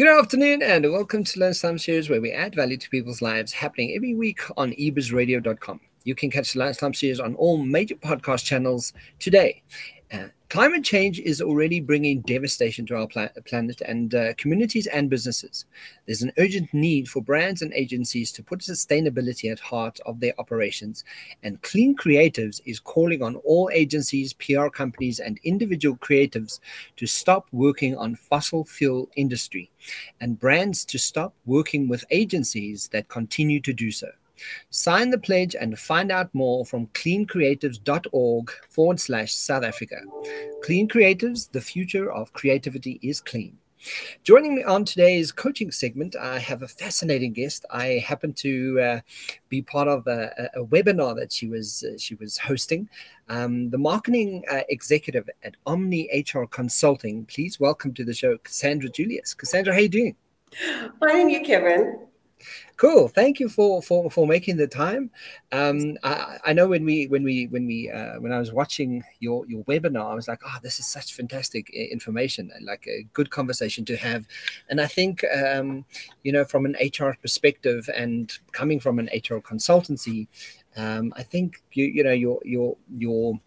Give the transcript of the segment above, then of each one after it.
Good afternoon and welcome to Lunchtime Series where we add value to people's lives happening every week on ebizradio.com. You can catch the Lunchtime Series on all major podcast channels today. Climate change is already bringing devastation to our pla- planet and uh, communities and businesses. There's an urgent need for brands and agencies to put sustainability at heart of their operations, and Clean Creatives is calling on all agencies, PR companies, and individual creatives to stop working on fossil fuel industry, and brands to stop working with agencies that continue to do so. Sign the pledge and find out more from cleancreatives.org forward slash South Africa. Clean Creatives, the future of creativity is clean. Joining me on today's coaching segment, I have a fascinating guest. I happen to uh, be part of a, a, webinar that she was uh, she was hosting. Um, the marketing uh, executive at Omni HR Consulting. Please welcome to the show, Cassandra Julius. Cassandra, how are you doing? Fine, you, Kevin. Cool. Thank you for for for making the time. Um, I, I know when we when we when we uh, when I was watching your your webinar, I was like, oh, this is such fantastic information and like a good conversation to have. And I think um, you know from an HR perspective and coming from an HR consultancy, um, I think you you know your your your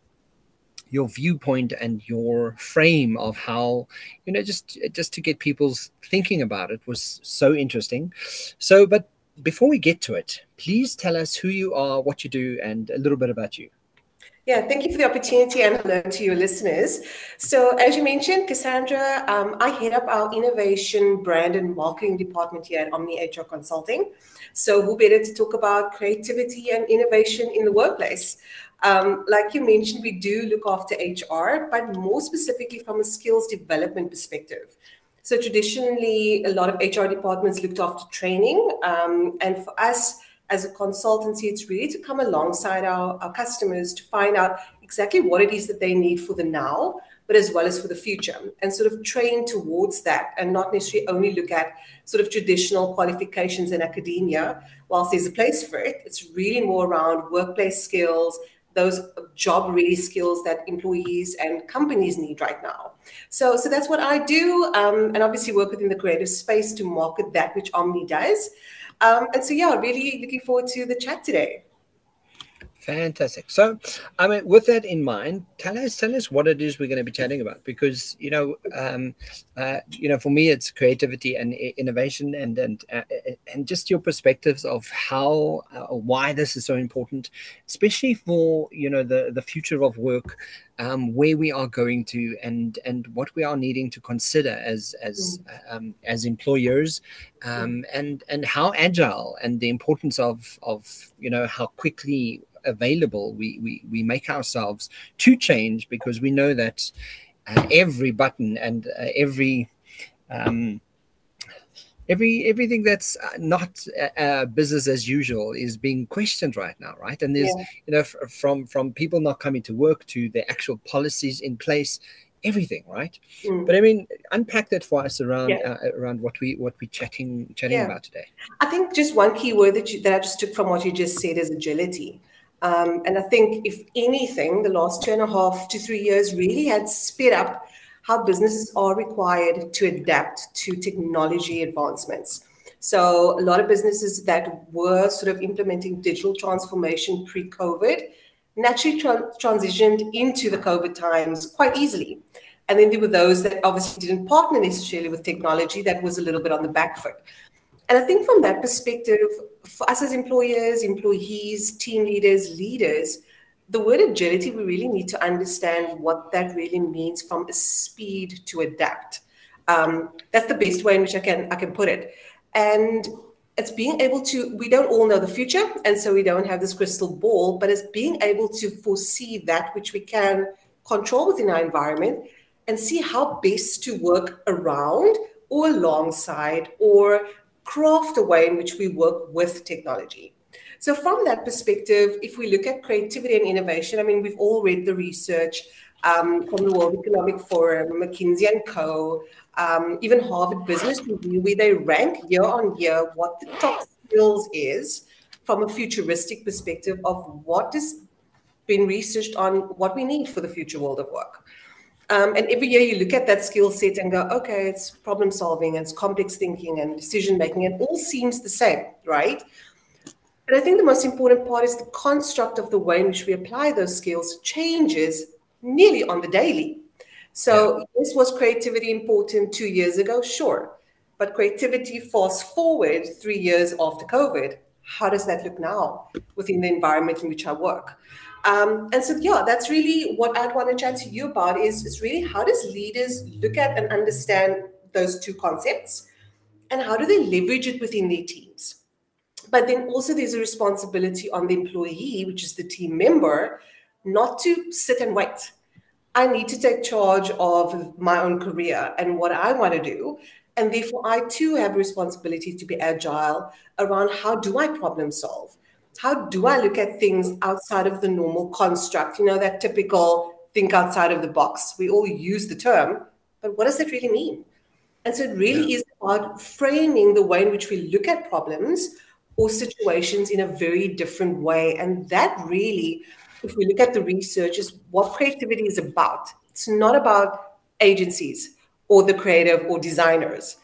your viewpoint and your frame of how you know just just to get people's thinking about it was so interesting so but before we get to it please tell us who you are what you do and a little bit about you yeah, thank you for the opportunity and hello to your listeners. So, as you mentioned, Cassandra, um, I head up our innovation, brand, and marketing department here at Omni HR Consulting. So, who better to talk about creativity and innovation in the workplace? Um, like you mentioned, we do look after HR, but more specifically from a skills development perspective. So traditionally, a lot of HR departments looked after training. Um, and for us as a consultancy, it's really to come alongside our, our customers to find out exactly what it is that they need for the now, but as well as for the future, and sort of train towards that and not necessarily only look at sort of traditional qualifications in academia. Whilst there's a place for it, it's really more around workplace skills those job ready skills that employees and companies need right now. So, so that's what I do, um, and obviously work within the creative space to market that which Omni does. Um, and so, yeah, really looking forward to the chat today. Fantastic. So, I mean, with that in mind, tell us tell us what it is we're going to be chatting about because you know, um, uh, you know, for me, it's creativity and innovation, and and uh, and just your perspectives of how uh, why this is so important, especially for you know the the future of work, um, where we are going to, and and what we are needing to consider as as mm. um, as employers, um, and and how agile and the importance of of you know how quickly available we, we, we make ourselves to change because we know that uh, every button and uh, every um, every everything that's uh, not uh, uh, business as usual is being questioned right now right and there's yeah. you know f- from from people not coming to work to the actual policies in place everything right mm. but i mean unpack that for us around yeah. uh, around what we what we chatting chatting yeah. about today i think just one key word that you that i just took from what you just said is agility um, and I think, if anything, the last two and a half to three years really had sped up how businesses are required to adapt to technology advancements. So, a lot of businesses that were sort of implementing digital transformation pre COVID naturally tra- transitioned into the COVID times quite easily. And then there were those that obviously didn't partner necessarily with technology that was a little bit on the back foot. And I think from that perspective, for us as employers, employees, team leaders, leaders, the word agility, we really need to understand what that really means from a speed to adapt. Um, that's the best way in which I can I can put it. And it's being able to, we don't all know the future, and so we don't have this crystal ball, but it's being able to foresee that which we can control within our environment and see how best to work around or alongside or craft a way in which we work with technology. So, from that perspective, if we look at creativity and innovation, I mean, we've all read the research um, from the World Economic Forum, McKinsey and Co., um, even Harvard Business Review, where they rank year on year what the top skills is from a futuristic perspective of what has been researched on what we need for the future world of work. Um, and every year you look at that skill set and go, okay, it's problem solving, it's complex thinking and decision making, and all seems the same, right? But I think the most important part is the construct of the way in which we apply those skills changes nearly on the daily. So, yeah. this was creativity important two years ago? Sure. But creativity fast forward three years after COVID. How does that look now within the environment in which I work? Um, and so, yeah, that's really what I'd want to chat to you about is, is really how does leaders look at and understand those two concepts and how do they leverage it within their teams? But then also there's a responsibility on the employee, which is the team member, not to sit and wait. I need to take charge of my own career and what I want to do. And therefore, I too have responsibility to be agile around how do I problem solve? How do I look at things outside of the normal construct? You know, that typical think outside of the box. We all use the term, but what does it really mean? And so it really yeah. is about framing the way in which we look at problems or situations in a very different way. And that really, if we look at the research, is what creativity is about. It's not about agencies or the creative or designers.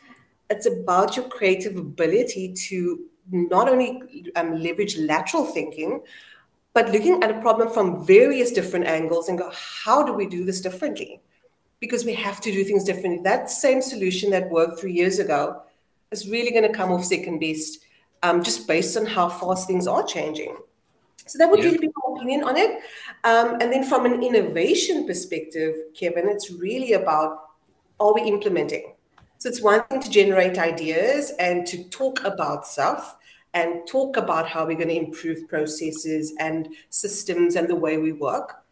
It's about your creative ability to not only um, leverage lateral thinking, but looking at a problem from various different angles and go, how do we do this differently? Because we have to do things differently. That same solution that worked three years ago is really going to come off second best um, just based on how fast things are changing. So that would yeah. really be my opinion on it. Um, and then from an innovation perspective, Kevin, it's really about are we implementing? So it's one thing to generate ideas and to talk about stuff and talk about how we're going to improve processes and systems and the way we work.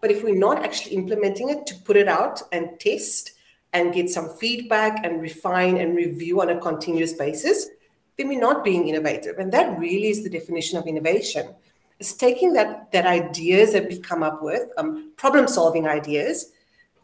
But if we're not actually implementing it, to put it out and test and get some feedback and refine and review on a continuous basis, then we're not being innovative. And that really is the definition of innovation. It's taking that, that ideas that we've come up with, um, problem solving ideas,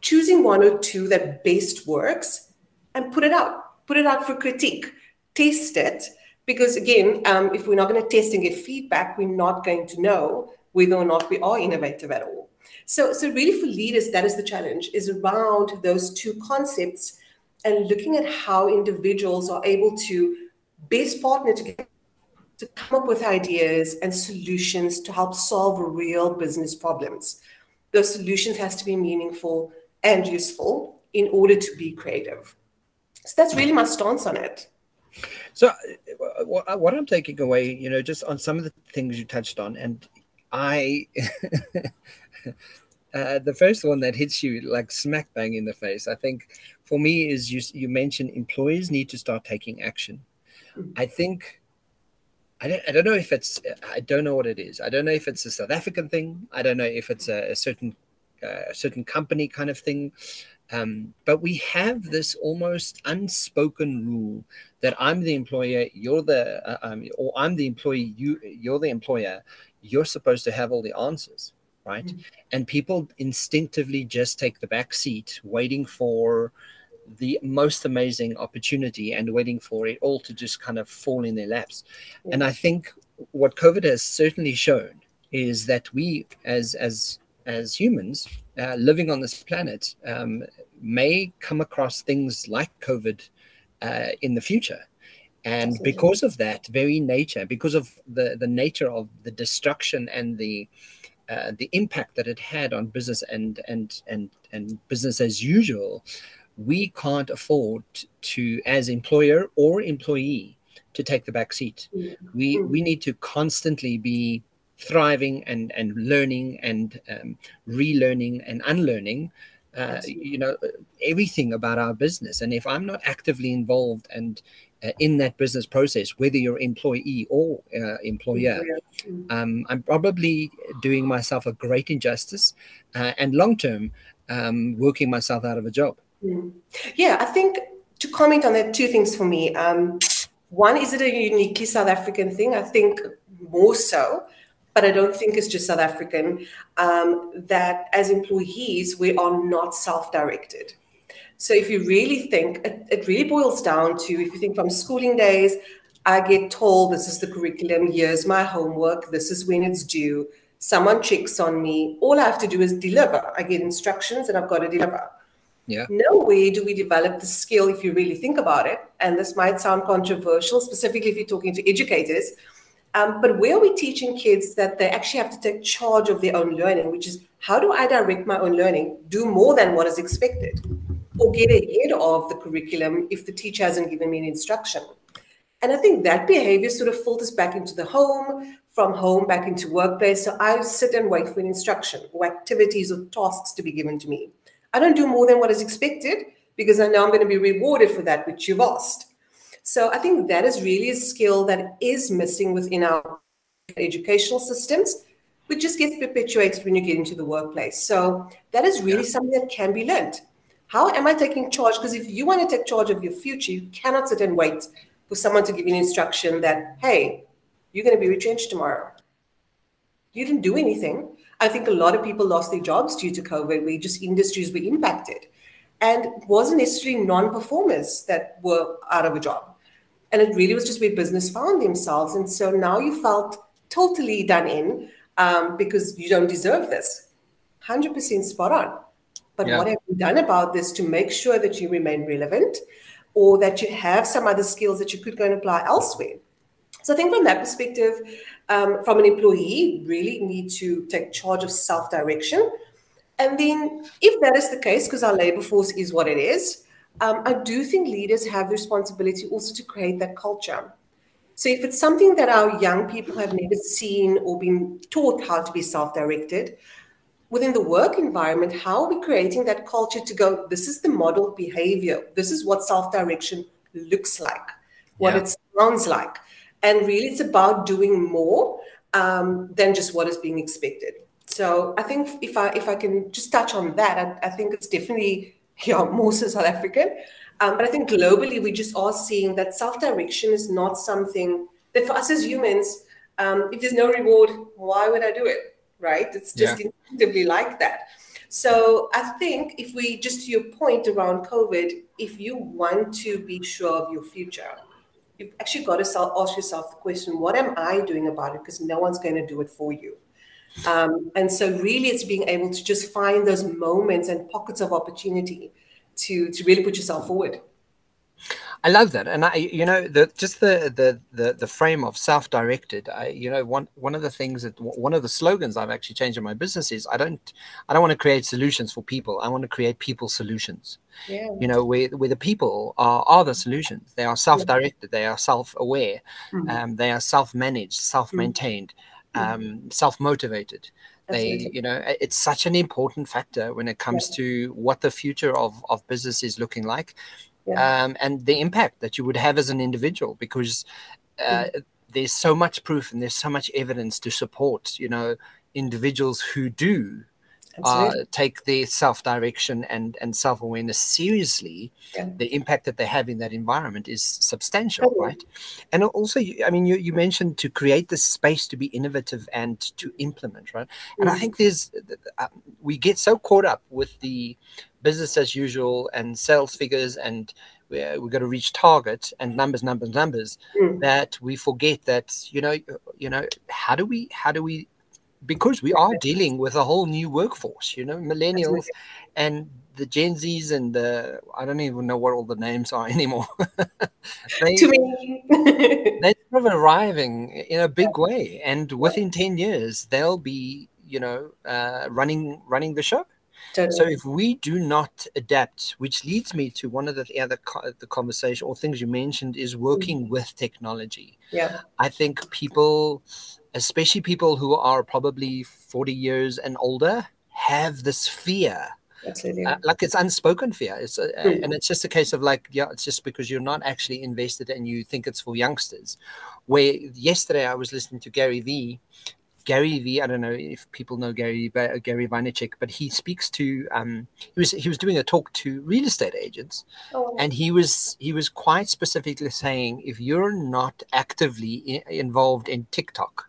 choosing one or two that best works and put it out, put it out for critique, test it. Because again, um, if we're not going to test and get feedback, we're not going to know whether or not we are innovative at all. So, so really for leaders, that is the challenge, is around those two concepts and looking at how individuals are able to best partner together to come up with ideas and solutions to help solve real business problems. Those solutions has to be meaningful and useful in order to be creative. So that's really my stance on it. So, uh, what I'm taking away, you know, just on some of the things you touched on, and I, uh, the first one that hits you like smack bang in the face, I think, for me is you. You mentioned employees need to start taking action. I think I don't, I don't know if it's I don't know what it is. I don't know if it's a South African thing. I don't know if it's a, a certain uh, a certain company kind of thing. Um, but we have this almost unspoken rule that I'm the employer, you're the, uh, um, or I'm the employee, you, you're the employer. You're supposed to have all the answers, right? Mm-hmm. And people instinctively just take the back seat, waiting for the most amazing opportunity and waiting for it all to just kind of fall in their laps. Yeah. And I think what COVID has certainly shown is that we, as as as humans uh, living on this planet, um, may come across things like COVID uh, in the future. And Absolutely. because of that very nature, because of the, the nature of the destruction and the uh, the impact that it had on business and and and and business as usual, we can't afford to, as employer or employee, to take the back seat. Mm-hmm. We mm. we need to constantly be thriving and and learning and um, relearning and unlearning. Uh, you know everything about our business, and if I'm not actively involved and uh, in that business process, whether you're employee or uh, employer, um, I'm probably doing myself a great injustice, uh, and long term, um, working myself out of a job. Mm. Yeah, I think to comment on that, two things for me. Um, one, is it a uniquely South African thing? I think more so, but I don't think it's just South African. Um, that as employees, we are not self directed. So if you really think, it, it really boils down to if you think from schooling days, I get told this is the curriculum, here's my homework, this is when it's due. someone checks on me. All I have to do is deliver. I get instructions and I've got to deliver. Yeah. Nowhere do we develop the skill if you really think about it. And this might sound controversial, specifically if you're talking to educators. Um, but where are we teaching kids that they actually have to take charge of their own learning, which is how do I direct my own learning, do more than what is expected, or get ahead of the curriculum if the teacher hasn't given me an instruction? And I think that behavior sort of filters back into the home, from home back into workplace. So I sit and wait for an instruction or activities or tasks to be given to me. I don't do more than what is expected because I know I'm going to be rewarded for that which you've asked. So I think that is really a skill that is missing within our educational systems, which just gets perpetuated when you get into the workplace. So that is really yeah. something that can be learned. How am I taking charge? Because if you want to take charge of your future, you cannot sit and wait for someone to give you an instruction that, hey, you're going to be retrenched tomorrow. You didn't do anything. I think a lot of people lost their jobs due to COVID, where just industries were impacted. And it wasn't necessarily non performers that were out of a job. And it really was just where business found themselves. And so now you felt totally done in um, because you don't deserve this. 100% spot on. But yeah. what have you done about this to make sure that you remain relevant or that you have some other skills that you could go and apply elsewhere? So I think from that perspective, um, from an employee, really need to take charge of self-direction. And then if that is the case, because our labor force is what it is, um, I do think leaders have the responsibility also to create that culture. So if it's something that our young people have never seen or been taught how to be self-directed, within the work environment, how are we creating that culture to go, this is the model behavior, this is what self-direction looks like, what yeah. it sounds like and really it's about doing more um, than just what is being expected so i think if i if i can just touch on that i, I think it's definitely yeah more so south african. Um, but i think globally we just are seeing that self-direction is not something that for us as humans um, if there's no reward why would i do it right? It's just yeah. instinctively like that. So I think if we just to your point around COVID, if you want to be sure of your future, you've actually got to ask yourself the question what am i doing about it? Because no one's going to do it for you um, and so really it's being able to just find those moments and pockets of opportunity to to really put yourself forward I love that, and I, you know, the just the the the, the frame of self-directed. I, you know, one one of the things that one of the slogans I've actually changed in my business is I don't I don't want to create solutions for people. I want to create people solutions. Yeah. You know, where where the people are are the solutions. They are self-directed. They are self-aware. Mm-hmm. Um, they are self-managed, self-maintained, mm-hmm. Um, self-motivated they you know it's such an important factor when it comes yeah. to what the future of, of business is looking like yeah. um, and the impact that you would have as an individual because uh, there's so much proof and there's so much evidence to support you know individuals who do uh, take their self-direction and and self-awareness seriously yeah. the impact that they have in that environment is substantial right and also i mean you, you mentioned to create this space to be innovative and to implement right and mm. i think there's uh, we get so caught up with the business as usual and sales figures and we're, we've got to reach target and numbers numbers numbers mm. that we forget that you know you know how do we how do we because we are dealing with a whole new workforce you know millennials and the gen z's and the i don't even know what all the names are anymore. They, to me they're sort of arriving in a big way and within 10 years they'll be you know uh, running running the show. Totally. So if we do not adapt, which leads me to one of the other the conversation or things you mentioned is working mm-hmm. with technology. Yeah, I think people, especially people who are probably forty years and older, have this fear. Uh, like it's unspoken fear. It's uh, mm. and it's just a case of like yeah, it's just because you're not actually invested and you think it's for youngsters. Where yesterday I was listening to Gary Vee Gary V. I don't know if people know Gary Gary Vaynerchuk, but he speaks to. Um, he was he was doing a talk to real estate agents, oh. and he was he was quite specifically saying if you're not actively involved in TikTok,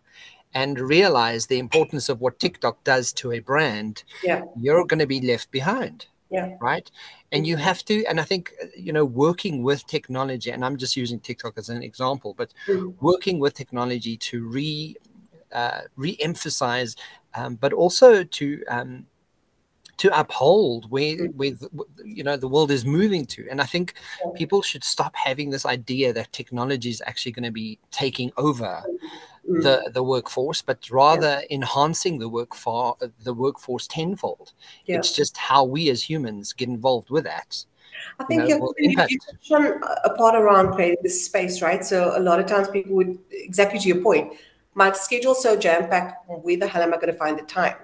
and realize the importance of what TikTok does to a brand, yeah. you're going to be left behind. Yeah. Right. And you have to, and I think, you know, working with technology, and I'm just using TikTok as an example, but mm-hmm. working with technology to re uh, re-emphasize um, but also to um, to uphold where mm. where you know the world is moving to and i think people should stop having this idea that technology is actually going to be taking over mm. the the workforce but rather yeah. enhancing the work for the workforce tenfold yeah. it's just how we as humans get involved with that I think you know, you, you touched on a part around creating this space, right? So a lot of times people would exactly to your point, my schedule's so jam packed. Where the hell am I going to find the time?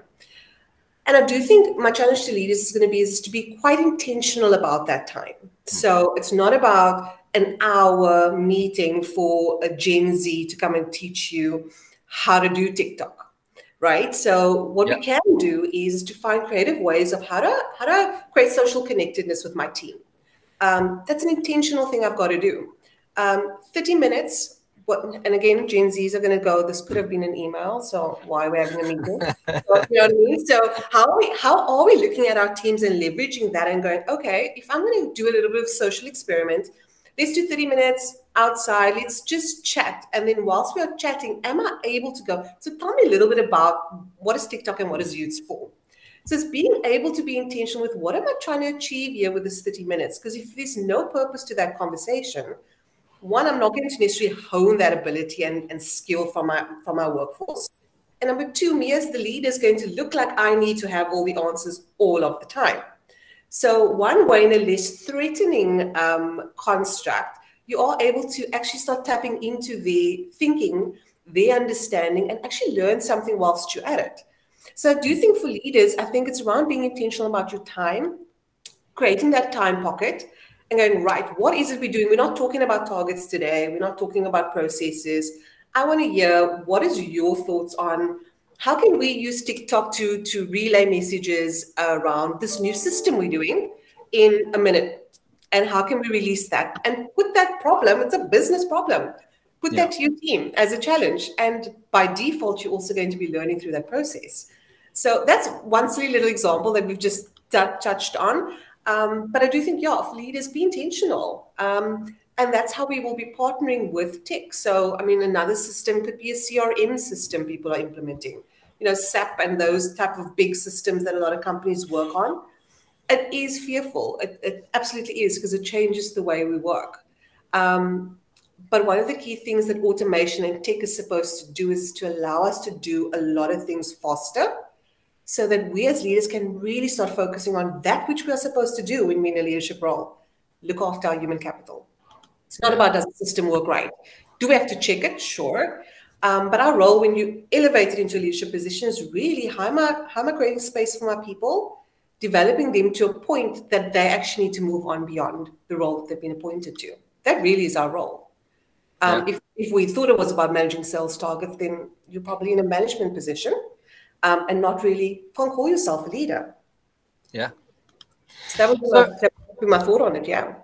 And I do think my challenge to leaders is going to be is to be quite intentional about that time. So it's not about an hour meeting for a Gen Z to come and teach you how to do TikTok, right? So what yeah. we can do is to find creative ways of how to how to create social connectedness with my team. Um, that's an intentional thing I've got to do. Um, 30 minutes what, and again, Gen Zs are going to go, this could have been an email, so why are we're having a meeting? so, you know what I mean? So how are, we, how are we looking at our teams and leveraging that and going, okay, if I'm going to do a little bit of social experiment, let's do 30 minutes outside, let's just chat. And then whilst we're chatting, am I able to go, so tell me a little bit about what is TikTok and what is Youths for? So it's being able to be intentional with what am I trying to achieve here with this 30 minutes? Because if there's no purpose to that conversation, one, I'm not going to necessarily hone that ability and, and skill from my from my workforce. And number two, me as the leader is going to look like I need to have all the answers all of the time. So one way in a less threatening um, construct, you are able to actually start tapping into the thinking, the understanding, and actually learn something whilst you're at it. So I do think for leaders, I think it's around being intentional about your time, creating that time pocket, and going, right, what is it we're doing? We're not talking about targets today. We're not talking about processes. I want to hear what is your thoughts on how can we use TikTok to, to relay messages around this new system we're doing in a minute? And how can we release that? And put that problem, it's a business problem. Put yeah. that to your team as a challenge. And by default, you're also going to be learning through that process. So that's one silly little example that we've just t- touched on. Um, but I do think, yeah, for leaders, be intentional. Um, and that's how we will be partnering with tech. So, I mean, another system could be a CRM system people are implementing, you know, SAP and those type of big systems that a lot of companies work on. It is fearful. It, it absolutely is because it changes the way we work. Um, but one of the key things that automation and tech is supposed to do is to allow us to do a lot of things faster so that we as leaders can really start focusing on that which we are supposed to do when we're in a leadership role look after our human capital. It's not about does the system work right. Do we have to check it? Sure. Um, but our role when you elevate it into a leadership position is really how am, I, how am I creating space for my people, developing them to a point that they actually need to move on beyond the role that they've been appointed to. That really is our role. Um, yeah. if, if we thought it was about managing sales targets, then you're probably in a management position um, and not really can't call yourself a leader. Yeah. So that was so, my, my thought on it. Yeah.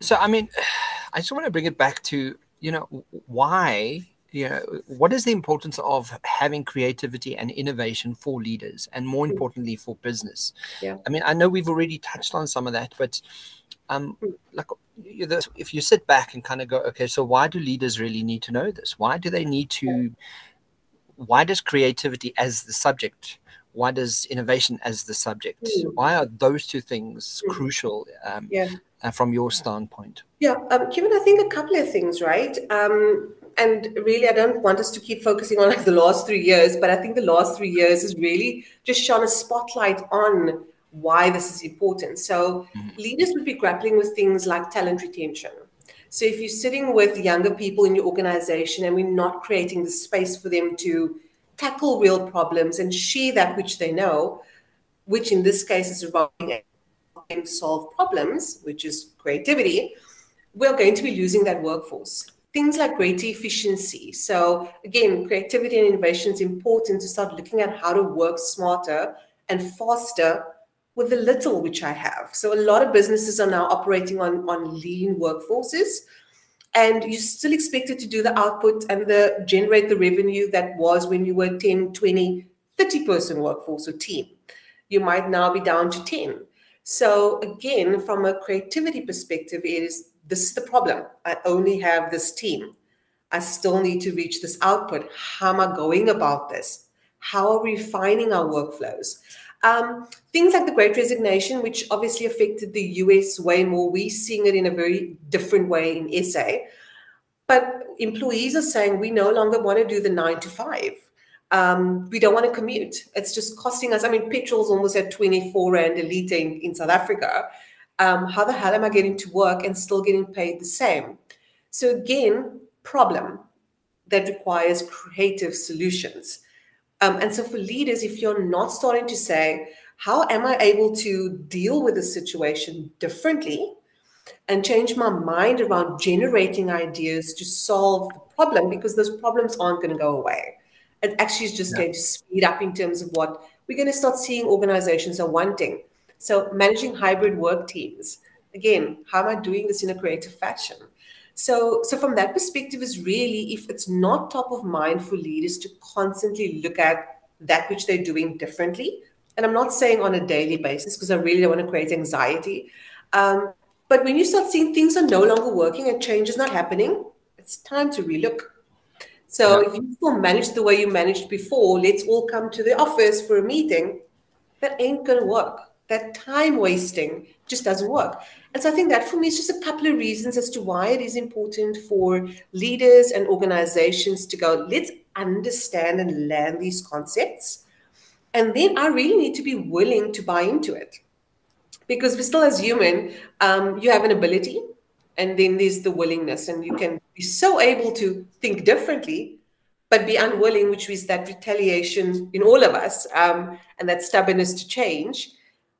So I mean, I just want to bring it back to you know why you know what is the importance of having creativity and innovation for leaders and more mm. importantly for business yeah i mean i know we've already touched on some of that but um mm. like if you sit back and kind of go okay so why do leaders really need to know this why do they need to why does creativity as the subject why does innovation as the subject mm. why are those two things mm. crucial um, yeah. uh, from your standpoint yeah um, kevin i think a couple of things right um, and really i don't want us to keep focusing on like the last three years but i think the last three years has really just shone a spotlight on why this is important so mm. leaders would be grappling with things like talent retention so if you're sitting with younger people in your organization and we're not creating the space for them to tackle real problems and share that which they know, which in this case is about solve problems, which is creativity, we're going to be losing that workforce. Things like greater efficiency. So again, creativity and innovation is important to start looking at how to work smarter and faster with the little which I have. So a lot of businesses are now operating on, on lean workforces. And you're still expected to do the output and the generate the revenue that was when you were 10, 20, 30 person workforce or team. You might now be down to 10. So again, from a creativity perspective, it is this is the problem. I only have this team. I still need to reach this output. How am I going about this? How are we refining our workflows? Um, things like the Great Resignation, which obviously affected the US way more, we're seeing it in a very different way in SA. But employees are saying we no longer want to do the nine to five. Um, we don't want to commute. It's just costing us. I mean, petrol's almost at 24 Rand a litre in, in South Africa. Um, how the hell am I getting to work and still getting paid the same? So, again, problem that requires creative solutions. Um, and so, for leaders, if you're not starting to say, how am I able to deal with the situation differently and change my mind around generating ideas to solve the problem because those problems aren't going to go away. It actually is just yeah. going to speed up in terms of what we're going to start seeing organizations are wanting. So, managing hybrid work teams. Again, how am I doing this in a creative fashion? So, so from that perspective, is really if it's not top of mind for leaders to constantly look at that which they're doing differently. And I'm not saying on a daily basis because I really don't want to create anxiety. Um, but when you start seeing things are no longer working and change is not happening, it's time to relook. So yeah. if you still manage the way you managed before, let's all come to the office for a meeting, that ain't going to work. That time wasting just doesn't work. And so I think that for me is just a couple of reasons as to why it is important for leaders and organizations to go, let's understand and learn these concepts. And then I really need to be willing to buy into it. Because we're still as human, um, you have an ability, and then there's the willingness, and you can be so able to think differently, but be unwilling, which is that retaliation in all of us, um, and that stubbornness to change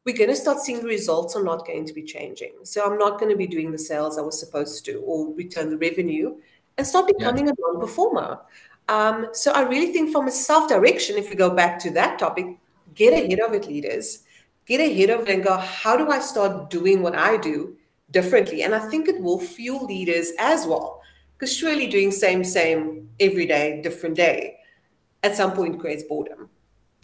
we're going to start seeing the results are not going to be changing. So I'm not going to be doing the sales I was supposed to or return the revenue and start becoming yeah. a non-performer. Um, so I really think from a self-direction, if we go back to that topic, get ahead of it, leaders. Get ahead of it and go, how do I start doing what I do differently? And I think it will fuel leaders as well. Because surely doing same, same every day, different day, at some point creates boredom.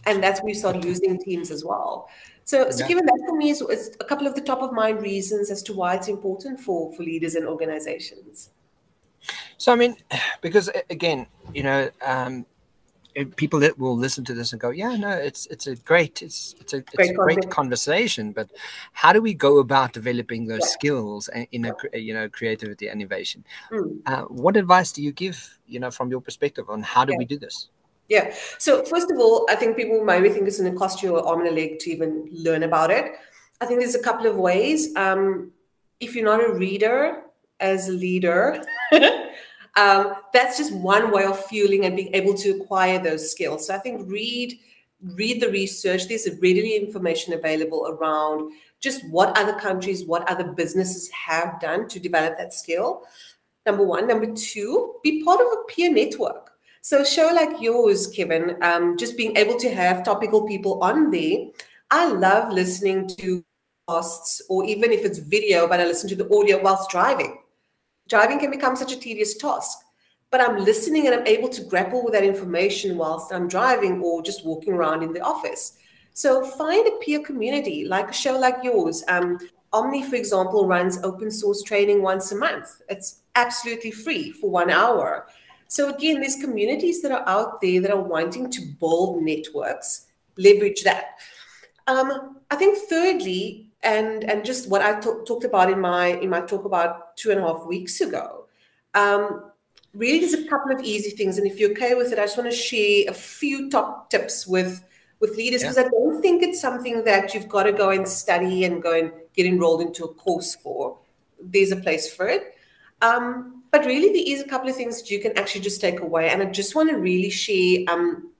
And that's where you start losing teams as well. So, so yeah. given that for me is, is, a couple of the top of mind reasons as to why it's important for for leaders and organizations. So I mean, because again, you know, um, people that will listen to this and go, yeah, no, it's it's a great it's it's a, great, it's a great conversation, but how do we go about developing those yeah. skills in a you know creativity and innovation? Mm. Uh, what advice do you give, you know, from your perspective on how do yeah. we do this? Yeah. So first of all, I think people maybe think it's going to cost you an arm and a leg to even learn about it. I think there's a couple of ways. Um, if you're not a reader as a leader, um, that's just one way of fueling and being able to acquire those skills. So I think read read the research. There's readily information available around just what other countries, what other businesses have done to develop that skill. Number one. Number two, be part of a peer network. So a show like yours, Kevin, um, just being able to have topical people on there, I love listening to podcasts or even if it's video, but I listen to the audio whilst driving. Driving can become such a tedious task, but I'm listening and I'm able to grapple with that information whilst I'm driving or just walking around in the office. So find a peer community like a show like yours. Um, Omni, for example, runs open source training once a month. It's absolutely free for one hour. So again, there's communities that are out there that are wanting to build networks, leverage that. Um, I think thirdly, and and just what I t- talked about in my in my talk about two and a half weeks ago, um, really there's a couple of easy things. And if you're okay with it, I just want to share a few top tips with with leaders because yeah. I don't think it's something that you've got to go and study and go and get enrolled into a course for. There's a place for it. Um, but really, there is a couple of things that you can actually just take away. And I just want to really share um,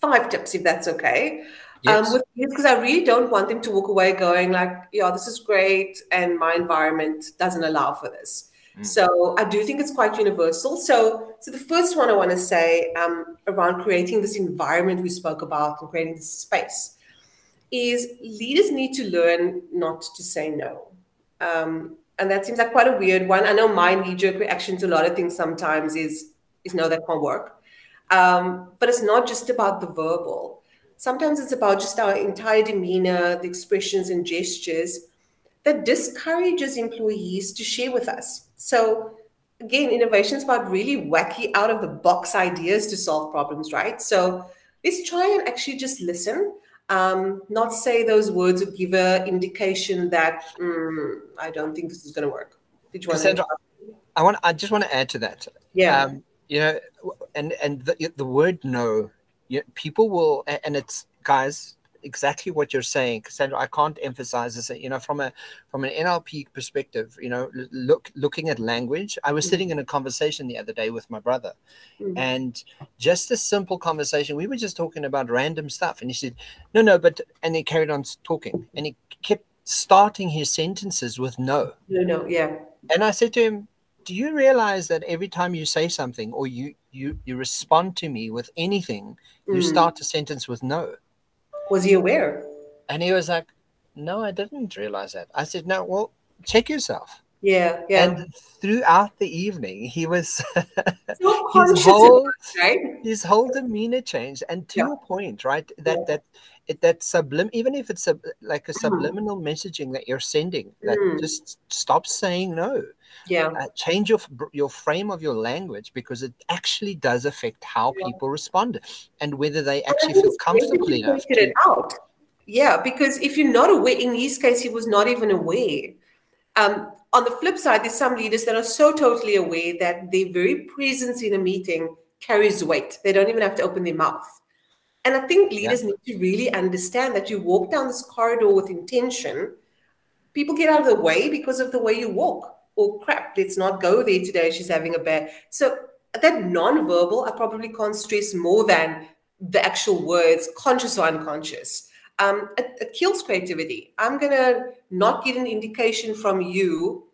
five tips, if that's okay. Um, yes. Um, because I really don't want them to walk away going like, yeah, this is great, and my environment doesn't allow for this. Mm. So I do think it's quite universal. So, so the first one I want to say um, around creating this environment we spoke about and creating this space is leaders need to learn not to say no. Um, and that seems like quite a weird one. I know my knee-jerk reaction to a lot of things sometimes is is no, that can't work. Um, but it's not just about the verbal. Sometimes it's about just our entire demeanor, the expressions and gestures that discourages employees to share with us. So again, innovation is about really wacky, out of the box ideas to solve problems, right? So let's try and actually just listen. Um, not say those words or give a indication that mm, I don't think this is going to work. Did you want Cassandra, to? I want. I just want to add to that. Yeah. Um, you know, and and the, the word no, you, people will, and it's guys exactly what you're saying, Cassandra. I can't emphasize this. You know, from a from an NLP perspective, you know, look looking at language. I was mm-hmm. sitting in a conversation the other day with my brother, mm-hmm. and just a simple conversation. We were just talking about random stuff, and he said, "No, no," but and he carried on talking, and he kept starting his sentences with no. No, no, yeah. And I said to him, "Do you realize that every time you say something or you you you respond to me with anything, you mm. start a sentence with no?" Was he aware? And he was like, No, I didn't realize that. I said, No, well, check yourself. Yeah, yeah. And throughout the evening, he was his whole right? his whole demeanor changed. And to yeah. your point, right? That yeah. that that sublim even if it's a, like a mm. subliminal mm. messaging that you're sending, that mm. just stop saying no. Yeah. Uh, change your your frame of your language because it actually does affect how yeah. people respond and whether they actually feel comfortable enough. To, it out. Yeah, because if you're not aware, in his case, he was not even aware. Um, on the flip side, there's some leaders that are so totally aware that their very presence in a meeting carries weight. They don't even have to open their mouth. And I think leaders yeah. need to really understand that you walk down this corridor with intention. People get out of the way because of the way you walk oh crap, let's not go there today. She's having a bad. So that non-verbal, I probably can't stress more than the actual words, conscious or unconscious. Um, it, it kills creativity. I'm gonna not get an indication from you.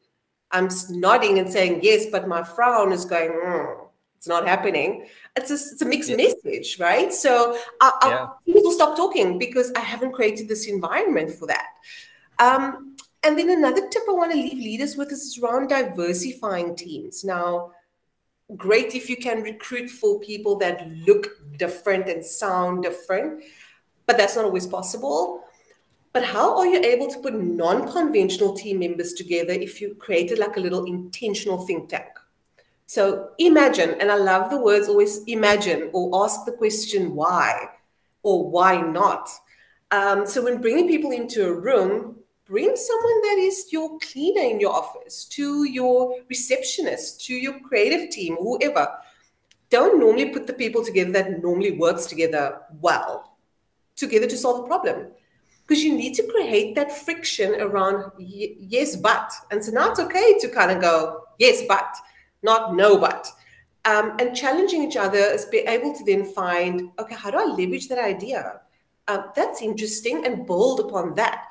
I'm nodding and saying yes, but my frown is going. Mm, it's not happening. It's a, it's a mixed yeah. message, right? So I, I, yeah. people stop talking because I haven't created this environment for that. Um, and then another tip I want to leave leaders with is around diversifying teams. Now, great if you can recruit for people that look different and sound different, but that's not always possible. But how are you able to put non conventional team members together if you created like a little intentional think tank? So imagine, and I love the words always imagine or ask the question why or why not. Um, so when bringing people into a room, bring someone that is your cleaner in your office, to your receptionist, to your creative team, whoever. Don't normally put the people together that normally works together well, together to solve a problem. Because you need to create that friction around yes, but. And so now it's okay to kind of go, yes, but, not know but. Um, and challenging each other is be able to then find, okay, how do I leverage that idea? Uh, that's interesting and build upon that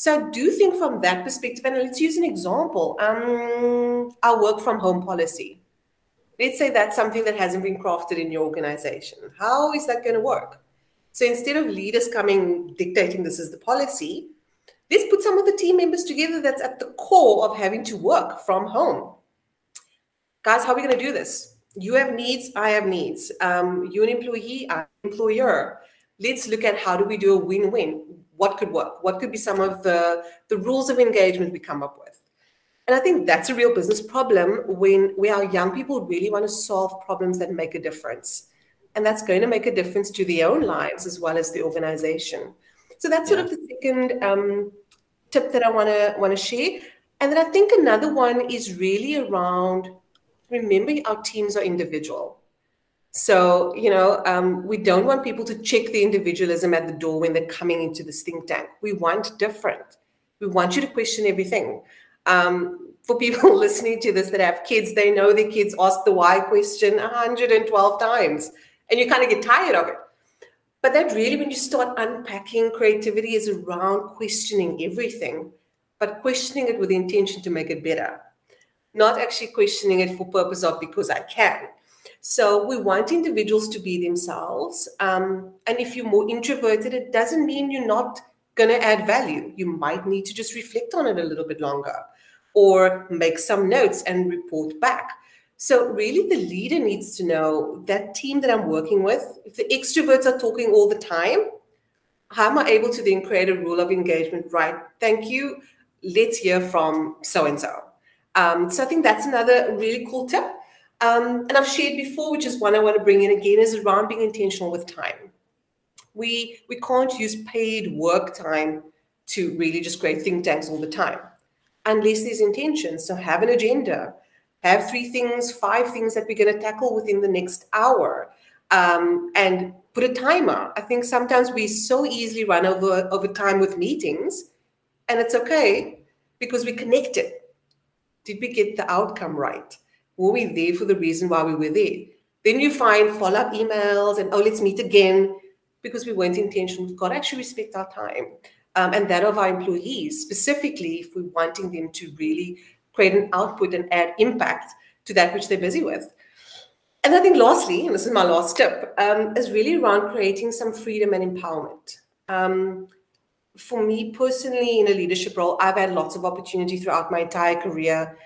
so I do think from that perspective, and let's use an example. Um, our work from home policy. Let's say that's something that hasn't been crafted in your organization. How is that going to work? So instead of leaders coming dictating this is the policy, let's put some of the team members together that's at the core of having to work from home. Guys, how are we going to do this? You have needs, I have needs. Um, you an employee, I'm an employer. Let's look at how do we do a win-win? What could work? What could be some of the the rules of engagement we come up with? And i think that's a real business problem when we our young people really want to solve problems that make a difference. And that's going to make a difference to their own lives as well as the organization. So that's sort of the second um, tip that i want to want to share. And then i think another one is really around remembering our teams are individual so, you know, um, we don't want people to check the individualism at the door when they're coming into this think tank. We want different. We want you to question everything. Um, for people listening to this that have kids, they know their kids ask the why question 112 times, and you kind of get tired of it. But that really, when you start unpacking creativity, is around questioning everything, but questioning it with the intention to make it better, not actually questioning it for purpose of because I can so we want individuals to be themselves. Um, and if you're more introverted, it doesn't mean you're not going to add value. You might need to just reflect on it a little bit longer or make some notes and report back. So, really, the leader needs to know that team that I'm working with, if the extroverts are talking all the time, how am I able to then create a rule of engagement? Right. Thank you. Let's hear from so and so. So, I think that's another really cool tip. Um, and I've shared before, which is one I want to bring in again, is around being intentional with time. We we can't use paid work time to really just create think tanks all the time, unless there's intention. So have an agenda, have three things, five things that we're going to tackle within the next hour, um, and put a timer. I think sometimes we so easily run over over time with meetings, and it's okay because we connected. Did we get the outcome right? Were we there for the reason why we were there? Then you find follow up emails and, oh, let's meet again because we weren't intentional. We've got to actually respect our time um, and that of our employees, specifically if we're wanting them to really create an output and add impact to that which they're busy with. And I think lastly, and this is my last tip, um, is really around creating some freedom and empowerment. Um, for me personally, in a leadership role, I've had lots of opportunity throughout my entire career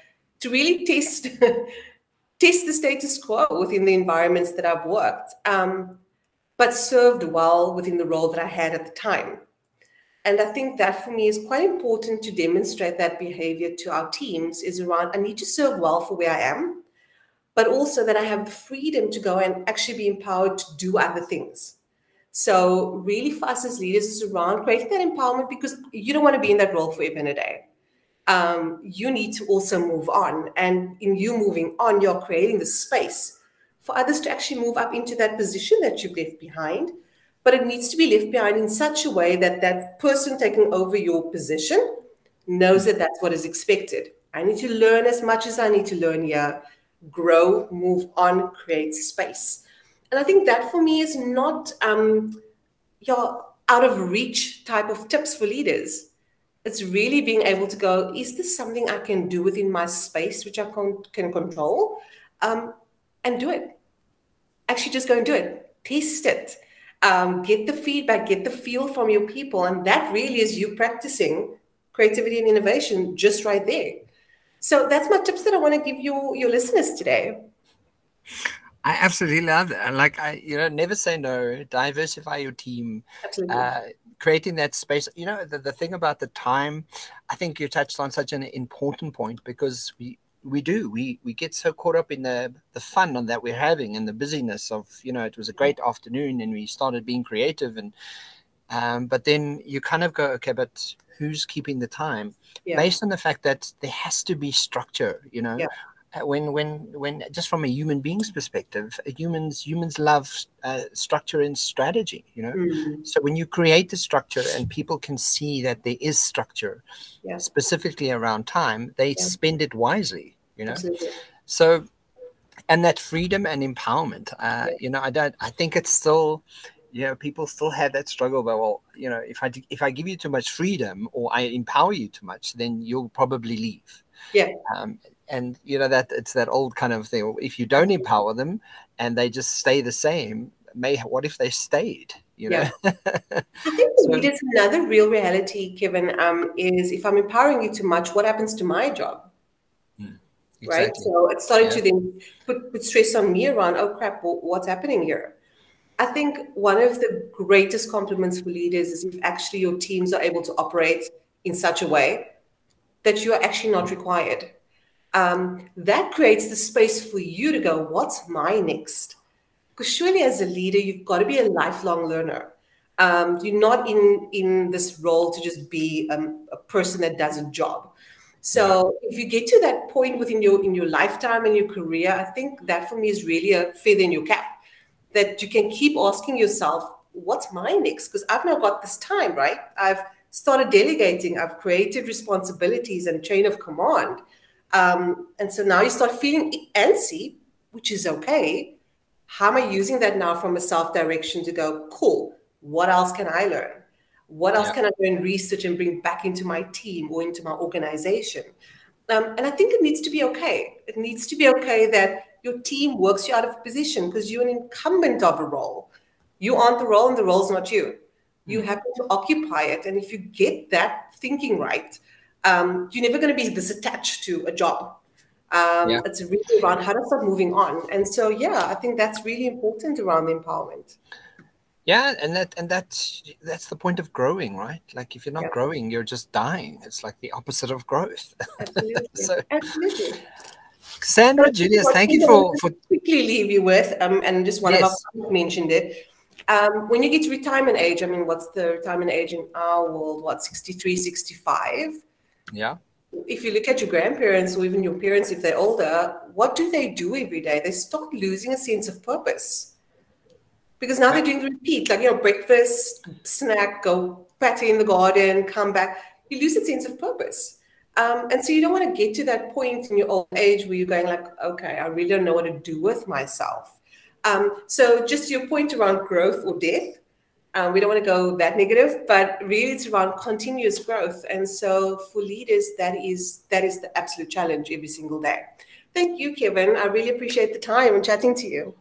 to really test test the status quo within the environments that I've worked, um, but served well within the role that I had at the time. And I think that for me is quite important to demonstrate that behavior to our teams is around I need to serve well for where I am, but also that I have the freedom to go and actually be empowered to do other things. So, really, for us as leaders, is around creating that empowerment because you don't want to be in that role forever and a day um, you need to also move on. And in you moving on, you're creating the space for others to actually move up into that position that you've left behind. But it needs to be left behind in such a way that that person taking over your position knows that that's what is expected. I need to learn as much as I need to learn here, grow, move on, create space. And I think that for me is not um, your out of reach type of tips for leaders it's really being able to go, is this something I can do within my space, which I can, can control? Um, and do it. Actually, just go and do it. Test it. Um, get the feedback, get the feel from your people. And that really is you practicing creativity and innovation just right there. So that's my tips that I want to give you, your listeners today. I absolutely love that. Like I, you know, never say no. Diversify your team. Absolutely. Uh, creating that space you know the, the thing about the time i think you touched on such an important point because we we do we we get so caught up in the the fun on that we're having and the busyness of you know it was a great afternoon and we started being creative and um, but then you kind of go okay but who's keeping the time yeah. based on the fact that there has to be structure you know yeah. Uh, when when when just from a human being's perspective humans humans love uh, structure and strategy you know mm-hmm. so when you create the structure and people can see that there is structure yeah. specifically around time they yeah. spend it wisely you know Absolutely. so and that freedom and empowerment uh, yeah. you know i don't i think it's still you know people still have that struggle about well you know if i if i give you too much freedom or i empower you too much then you'll probably leave yeah um, and you know that it's that old kind of thing if you don't empower them and they just stay the same may what if they stayed you know? Yeah. i think so, another real reality kevin um, is if i'm empowering you too much what happens to my job? Hmm, exactly. right so it's starting yeah. to then put, put stress on me around oh crap what's happening here? I think one of the greatest compliments for leaders is if actually your teams are able to operate in such a way that you are actually not required um, that creates the space for you to go, what's my next? Because surely as a leader, you've got to be a lifelong learner. Um, you're not in, in this role to just be um, a person that does a job. So if you get to that point within your in your lifetime and your career, I think that for me is really a feather in your cap. That you can keep asking yourself, what's my next? Because I've now got this time, right? I've started delegating, I've created responsibilities and chain of command. Um, and so now you start feeling antsy, which is okay. How am I using that now from a self direction to go, cool, what else can I learn? What else yeah. can I and research and bring back into my team or into my organization? Um, and I think it needs to be okay. It needs to be okay that your team works you out of position because you're an incumbent of a role. You aren't the role, and the role's not you. You mm. happen to occupy it. And if you get that thinking right, um, you're never going to be this attached to a job. Um, yeah. It's really around how to start moving on. And so, yeah, I think that's really important around the empowerment. Yeah, and that and that's that's the point of growing, right? Like if you're not yeah. growing, you're just dying. It's like the opposite of growth. Absolutely. so, Absolutely. Sandra, Julius, thank you for, for quickly leave you with, um, and just one yes. of us mentioned it Um, when you get to retirement age, I mean, what's the retirement age in our world? What, 63, 65? Yeah. If you look at your grandparents or even your parents, if they're older, what do they do every day? They start losing a sense of purpose. Because now they're doing the repeat, like, you know, breakfast, snack, go patty in the garden, come back. You lose a sense of purpose. Um, and so you don't want to get to that point in your old age where you're going like, okay, I really don't know what to do with myself. Um, so just your point around growth or death, um, we don't want to go that negative, but really it's around continuous growth. And so for leaders, that is that is the absolute challenge every single day. Thank you, Kevin. I really appreciate the time and chatting to you.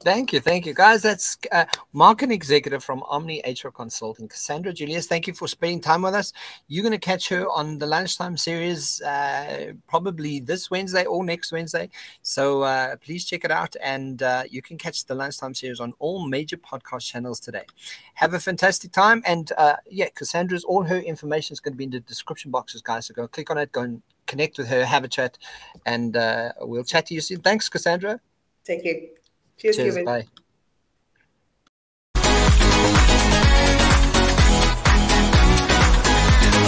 Thank you. Thank you, guys. That's uh, marketing executive from Omni HR Consulting, Cassandra Julius. Thank you for spending time with us. You're going to catch her on the lunchtime series uh, probably this Wednesday or next Wednesday. So uh, please check it out. And uh, you can catch the lunchtime series on all major podcast channels today. Have a fantastic time. And uh, yeah, Cassandra's, all her information is going to be in the description boxes, guys. So go click on it, go and connect with her, have a chat, and uh, we'll chat to you soon. Thanks, Cassandra. Thank care. Cheers, Cheers Bye.